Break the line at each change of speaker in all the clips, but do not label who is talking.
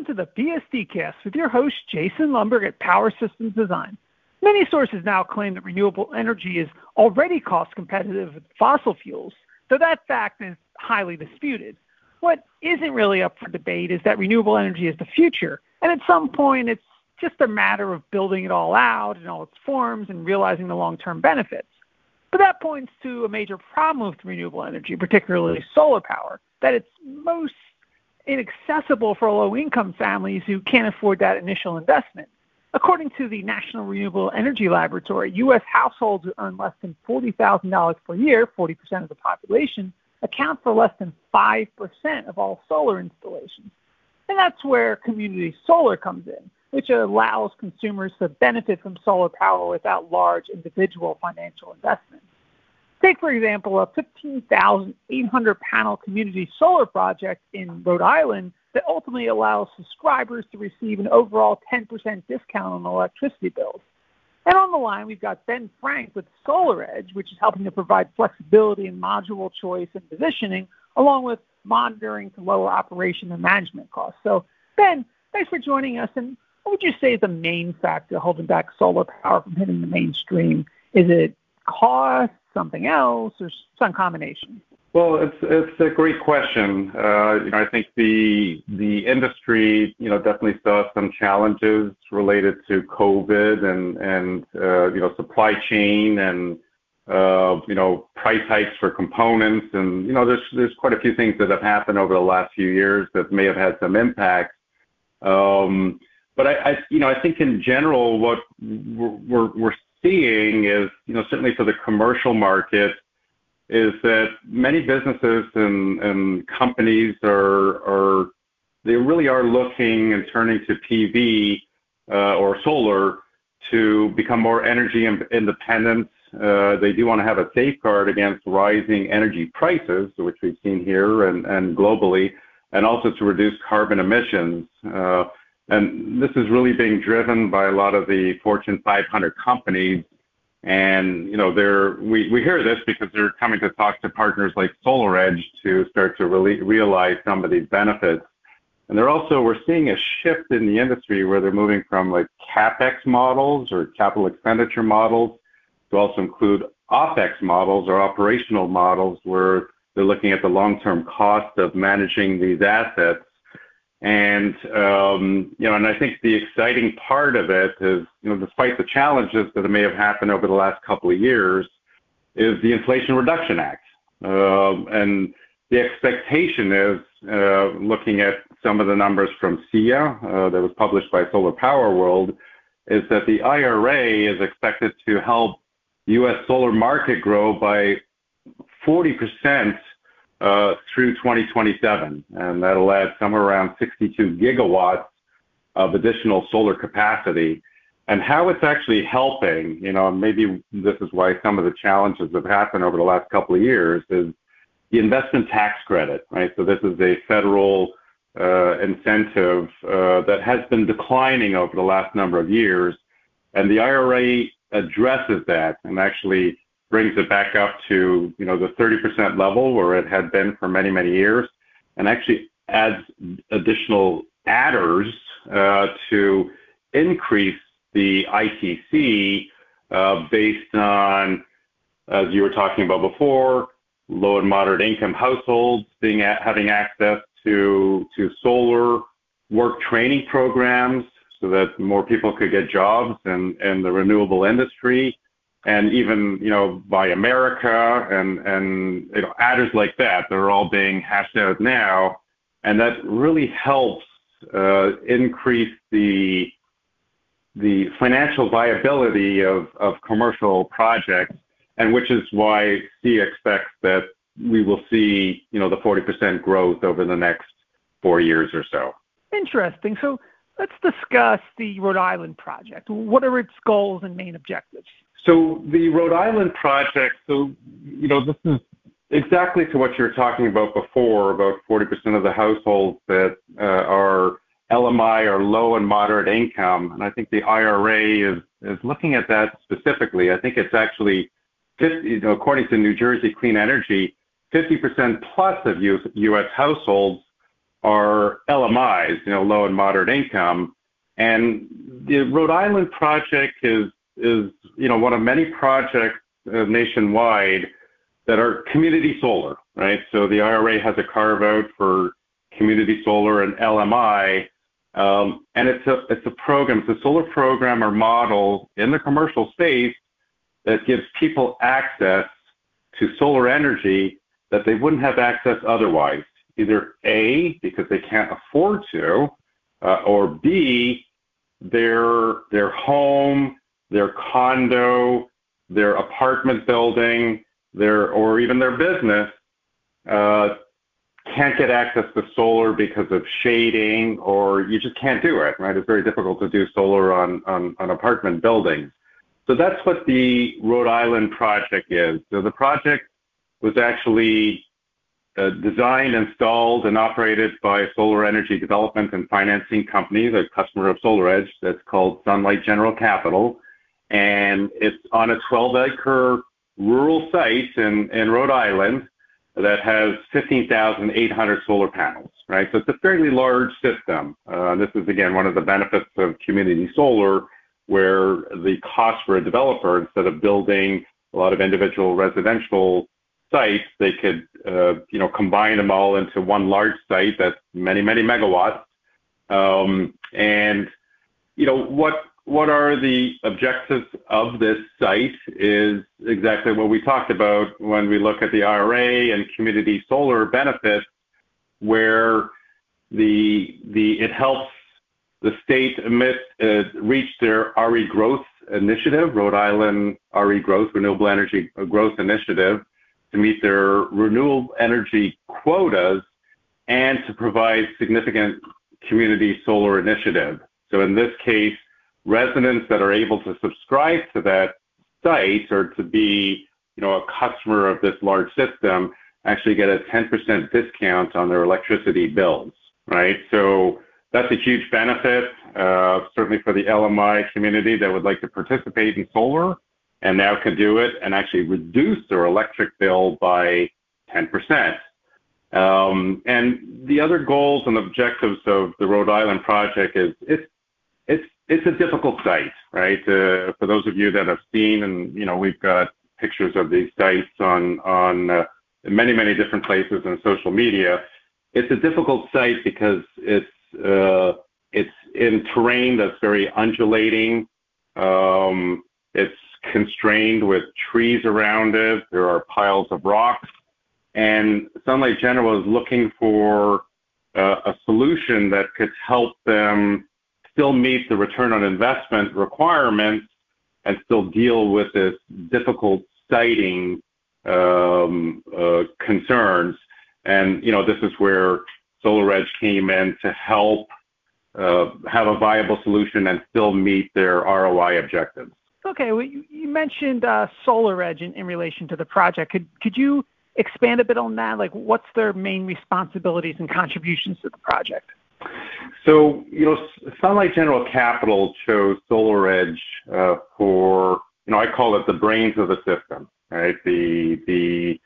Welcome to the PSDcast with your host, Jason Lomberg at Power Systems Design. Many sources now claim that renewable energy is already cost competitive with fossil fuels, though that fact is highly disputed. What isn't really up for debate is that renewable energy is the future, and at some point it's just a matter of building it all out in all its forms and realizing the long term benefits. But that points to a major problem with renewable energy, particularly solar power, that it's most inaccessible for low income families who can't afford that initial investment. According to the National Renewable Energy Laboratory, U.S. households who earn less than $40,000 per year, 40% of the population, account for less than 5% of all solar installations. And that's where community solar comes in, which allows consumers to benefit from solar power without large individual financial investments. Take, for example, a 15,800 panel community solar project in Rhode Island that ultimately allows subscribers to receive an overall 10% discount on electricity bills. And on the line, we've got Ben Frank with SolarEdge, which is helping to provide flexibility in module choice and positioning, along with monitoring to lower operation and management costs. So, Ben, thanks for joining us. And what would you say is the main factor holding back solar power from hitting the mainstream? Is it cost, something else, or some combination?
Well, it's it's a great question. Uh, you know, I think the the industry, you know, definitely saw some challenges related to COVID and and uh, you know supply chain and uh, you know price hikes for components and you know there's there's quite a few things that have happened over the last few years that may have had some impact. Um, but I, I you know I think in general what we're, we're, we're seeing is, you know, certainly for the commercial market, is that many businesses and, and companies are, are they really are looking and turning to PV uh, or solar to become more energy independent. Uh, they do want to have a safeguard against rising energy prices, which we've seen here and, and globally, and also to reduce carbon emissions. Uh, and this is really being driven by a lot of the Fortune 500 companies. And, you know, they're, we, we hear this because they're coming to talk to partners like SolarEdge to start to really realize some of these benefits. And they're also, we're seeing a shift in the industry where they're moving from like CapEx models or capital expenditure models to also include OpEx models or operational models where they're looking at the long-term cost of managing these assets and um, you know, and I think the exciting part of it is, you know, despite the challenges that may have happened over the last couple of years, is the Inflation Reduction Act. Uh, and the expectation is, uh, looking at some of the numbers from SEIA uh, that was published by Solar Power World, is that the IRA is expected to help U.S. solar market grow by 40 percent uh, through 2027, and that'll add somewhere around 62 gigawatts of additional solar capacity. And how it's actually helping, you know, maybe this is why some of the challenges have happened over the last couple of years, is the investment tax credit, right? So this is a federal uh, incentive uh, that has been declining over the last number of years, and the IRA addresses that and actually brings it back up to, you know, the 30% level where it had been for many, many years, and actually adds additional adders uh, to increase the ITC uh, based on, as you were talking about before, low and moderate income households being having access to to solar work training programs so that more people could get jobs in the renewable industry and even you know buy America and and you know adders like that. They're all being hashed out now, and that really helps uh, increase the the financial viability of, of commercial projects, and which is why SEIA expects that we will see you know the 40% growth over the next four years or so.
Interesting. So let's discuss the Rhode Island project. What are its goals and main objectives?
So the Rhode Island project, so, you know, this is exactly to what you were talking about before, about 40% of the households that uh, are LMI or low and moderate income. And I think the IRA is, is looking at that specifically. I think it's actually, 50, you know, according to New Jersey Clean Energy, 50% plus of U.S. households are LMIs, you know, low and moderate income. And the Rhode Island project is, is you know, one of many projects uh, nationwide that are community solar, right? So the IRA has a carve out for community solar and LMI. Um, and it's a, it's a program, it's a solar program or model in the commercial space that gives people access to solar energy that they wouldn't have access otherwise. Either A, because they can't afford to, uh, or B, their, their home, their condo, their apartment building, their, or even their business uh, can't get access to solar because of shading or you just can't do it, right? It's very difficult to do solar on, on, on apartment buildings. So that's what the Rhode Island project is. So the project was actually uh, designed, installed, and operated by a solar energy development and financing company, the customer of SolarEdge, that's called Sunlight General Capital. And it's on a 12 acre rural site in, in Rhode Island that has 15,800 solar panels, right? So it's a fairly large system. Uh, this is, again, one of the benefits of community solar, where the cost for a developer, instead of building a lot of individual residential sites, they could, uh, you know, combine them all into one large site that's many, many megawatts. Um, and, you know, what what are the objectives of this site is exactly what we talked about when we look at the IRA and community solar benefits, where the the it helps the state emit, uh, reach their RE growth initiative, Rhode Island RE growth, renewable energy growth initiative, to meet their renewable energy quotas and to provide significant community solar initiative. So in this case, residents that are able to subscribe to that site or to be, you know, a customer of this large system actually get a 10% discount on their electricity bills, right? So that's a huge benefit, uh, certainly for the LMI community that would like to participate in solar and now can do it and actually reduce their electric bill by 10%. Um, and the other goals and objectives of the Rhode Island project is it's it's it's a difficult site, right? Uh, for those of you that have seen, and you know, we've got pictures of these sites on on uh, many many different places on social media. It's a difficult site because it's uh, it's in terrain that's very undulating. Um, it's constrained with trees around it. There are piles of rocks. And Sunlight General is looking for uh, a solution that could help them still meet the return on investment requirements and still deal with this difficult siting um, uh, concerns. And, you know, this is where SolarEdge came in to help uh, have a viable solution and still meet their ROI objectives.
Okay. Well, you, you mentioned uh, SolarEdge in, in relation to the project. Could could you expand a bit on that? Like, what's their main responsibilities and contributions to the project?
So, you know, Sunlight General Capital chose SolarEdge uh, for, you know, I call it the brains of the system, right? The the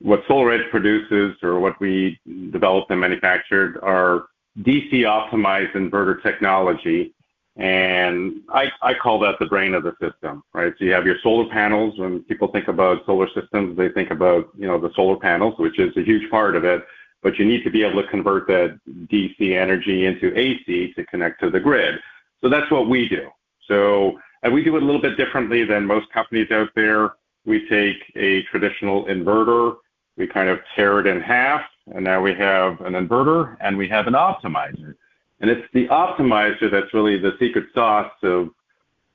what SolarEdge produces or what we developed and manufactured are DC optimized inverter technology and I, I call that the brain of the system, right? So you have your solar panels. When people think about solar systems, they think about, you know, the solar panels, which is a huge part of it. But you need to be able to convert that DC energy into AC to connect to the grid. So that's what we do. So, and we do it a little bit differently than most companies out there. We take a traditional inverter, we kind of tear it in half, and now we have an inverter and we have an optimizer. And it's the optimizer that's really the secret sauce of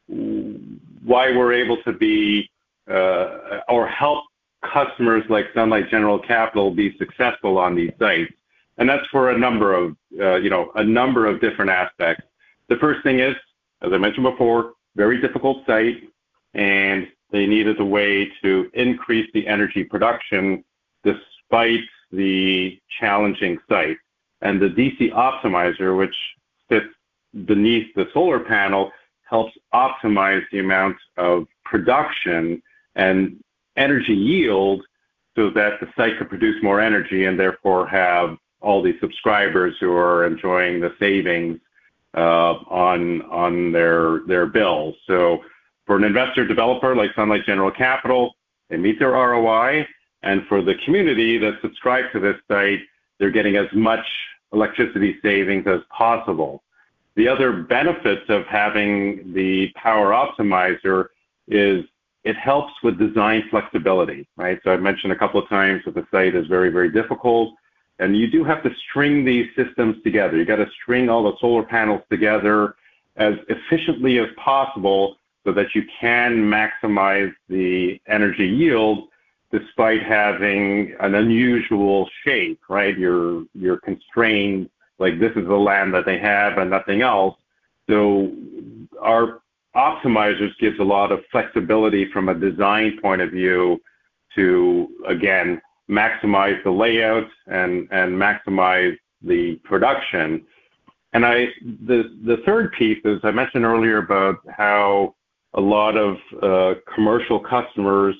why we're able to be uh, or help customers like Sunlight General Capital be successful on these sites. And that's for a number of, uh, you know, a number of different aspects. The first thing is, as I mentioned before, very difficult site, and they needed a way to increase the energy production despite the challenging site and the DC optimizer, which sits beneath the solar panel, helps optimize the amount of production and energy yield so that the site could produce more energy and therefore have all these subscribers who are enjoying the savings uh, on on their their bills. So for an investor developer like Sunlight General Capital, they meet their ROI, and for the community that subscribe to this site, they're getting as much electricity savings as possible. The other benefits of having the Power Optimizer is it helps with design flexibility, right? So I've mentioned a couple of times that the site is very, very difficult, and you do have to string these systems together. You got to string all the solar panels together as efficiently as possible so that you can maximize the energy yield despite having an unusual shape, right? You're you're constrained like this is the land that they have and nothing else. So our optimizers gives a lot of flexibility from a design point of view to again maximize the layout and and maximize the production. And I the the third piece is I mentioned earlier about how a lot of uh, commercial customers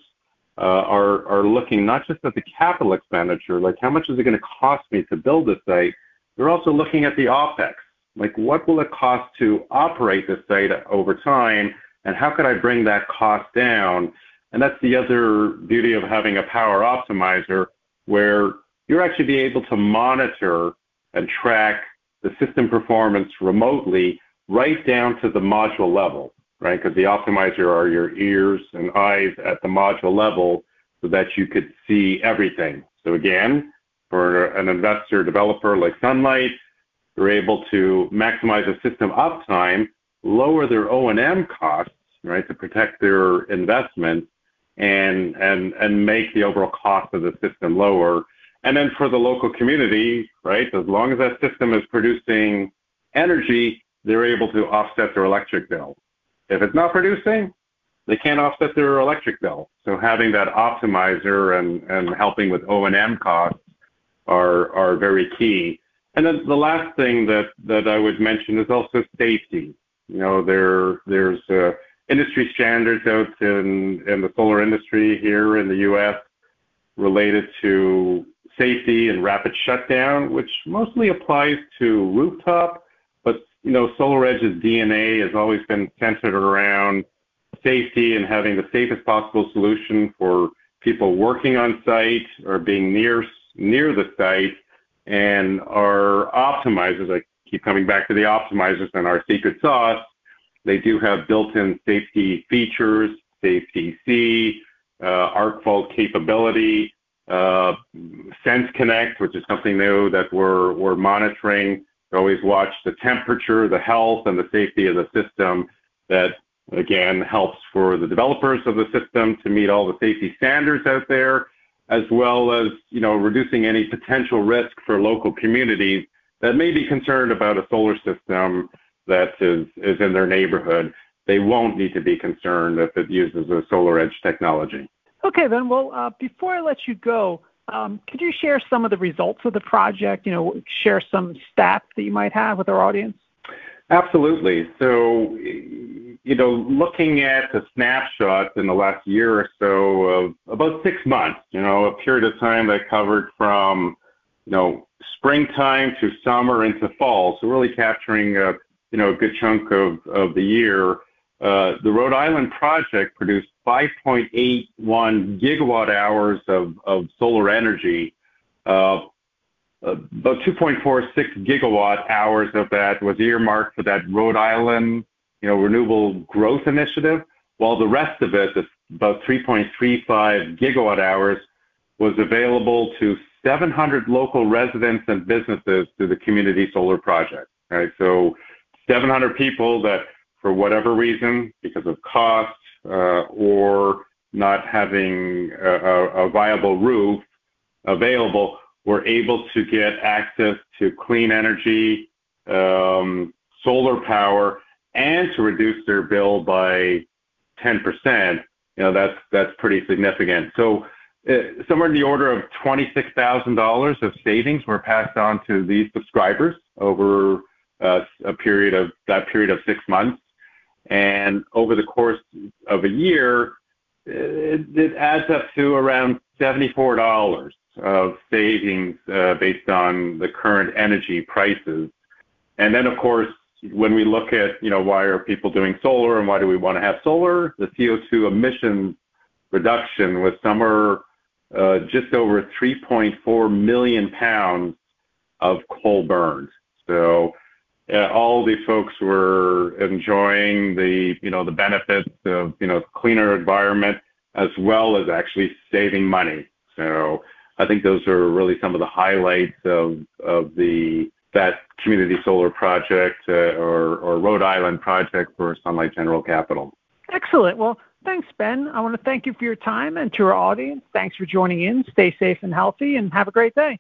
uh, are are looking not just at the capital expenditure, like how much is it going to cost me to build this site. They're also looking at the opex, like what will it cost to operate this site over time, and how could I bring that cost down? And that's the other beauty of having a power optimizer, where you're actually be able to monitor and track the system performance remotely right down to the module level right? Because the optimizer are your ears and eyes at the module level so that you could see everything. So again, for an investor developer like Sunlight, they're able to maximize the system uptime, lower their O&M costs, right, to protect their investment and and and make the overall cost of the system lower. And then for the local community, right, as long as that system is producing energy, they're able to offset their electric bill. If it's not producing, they can't offset their electric bill. So having that optimizer and, and helping with O&M costs are, are very key. And then the last thing that, that I would mention is also safety. You know, there, there's uh, industry standards out in, in the solar industry here in the U.S. related to safety and rapid shutdown, which mostly applies to rooftop But you know, SolarEdge's DNA has always been centered around safety and having the safest possible solution for people working on site or being near near the site. And our optimizers, I keep coming back to the optimizers and our secret sauce. They do have built-in safety features, SafeDC, uh, arc fault capability, uh, Sense Connect, which is something new that we're we're monitoring We always watch the temperature, the health, and the safety of the system. That again helps for the developers of the system to meet all the safety standards out there, as well as you know reducing any potential risk for local communities that may be concerned about a solar system that is is in their neighborhood. They won't need to be concerned if it uses a SolarEdge technology.
Okay, then. Well, uh, before I let you go, um, could you share some of the results of the project? You know, share some stats that you might have with our audience.
Absolutely. So, you know, looking at the snapshot in the last year or so of about six months, you know, a period of time that covered from, you know, springtime to summer into fall. So really capturing a, you know, a good chunk of, of the year. Uh, the Rhode Island project produced 5.81 gigawatt hours of, of solar energy. Uh, about 2.46 gigawatt hours of that was earmarked for that Rhode Island, you know, renewable growth initiative, while the rest of it, about 3.35 gigawatt hours, was available to 700 local residents and businesses through the community solar project. Right, so 700 people that, for whatever reason, because of cost, uh, or not having a, a viable roof available, were able to get access to clean energy, um, solar power, and to reduce their bill by 10%. You know, that's that's pretty significant. So uh, somewhere in the order of $26,000 of savings were passed on to these subscribers over uh, a period of that period of six months. And over the course of a year, it, it adds up to around $74. of savings uh, based on the current energy prices. And then, of course, when we look at, you know, why are people doing solar and why do we want to have solar, the CO2 emissions reduction was somewhere uh, just over 3.4 million pounds of coal burned. So uh, all the folks were enjoying the, you know, the benefits of, you know, cleaner environment as well as actually saving money. So I think those are really some of the highlights of the that community solar project uh, or, or Rhode Island project for Sunlight General Capital.
Excellent. Well, thanks, Ben. I want to thank you for your time and to our audience. Thanks for joining in. Stay safe and healthy and have a great day.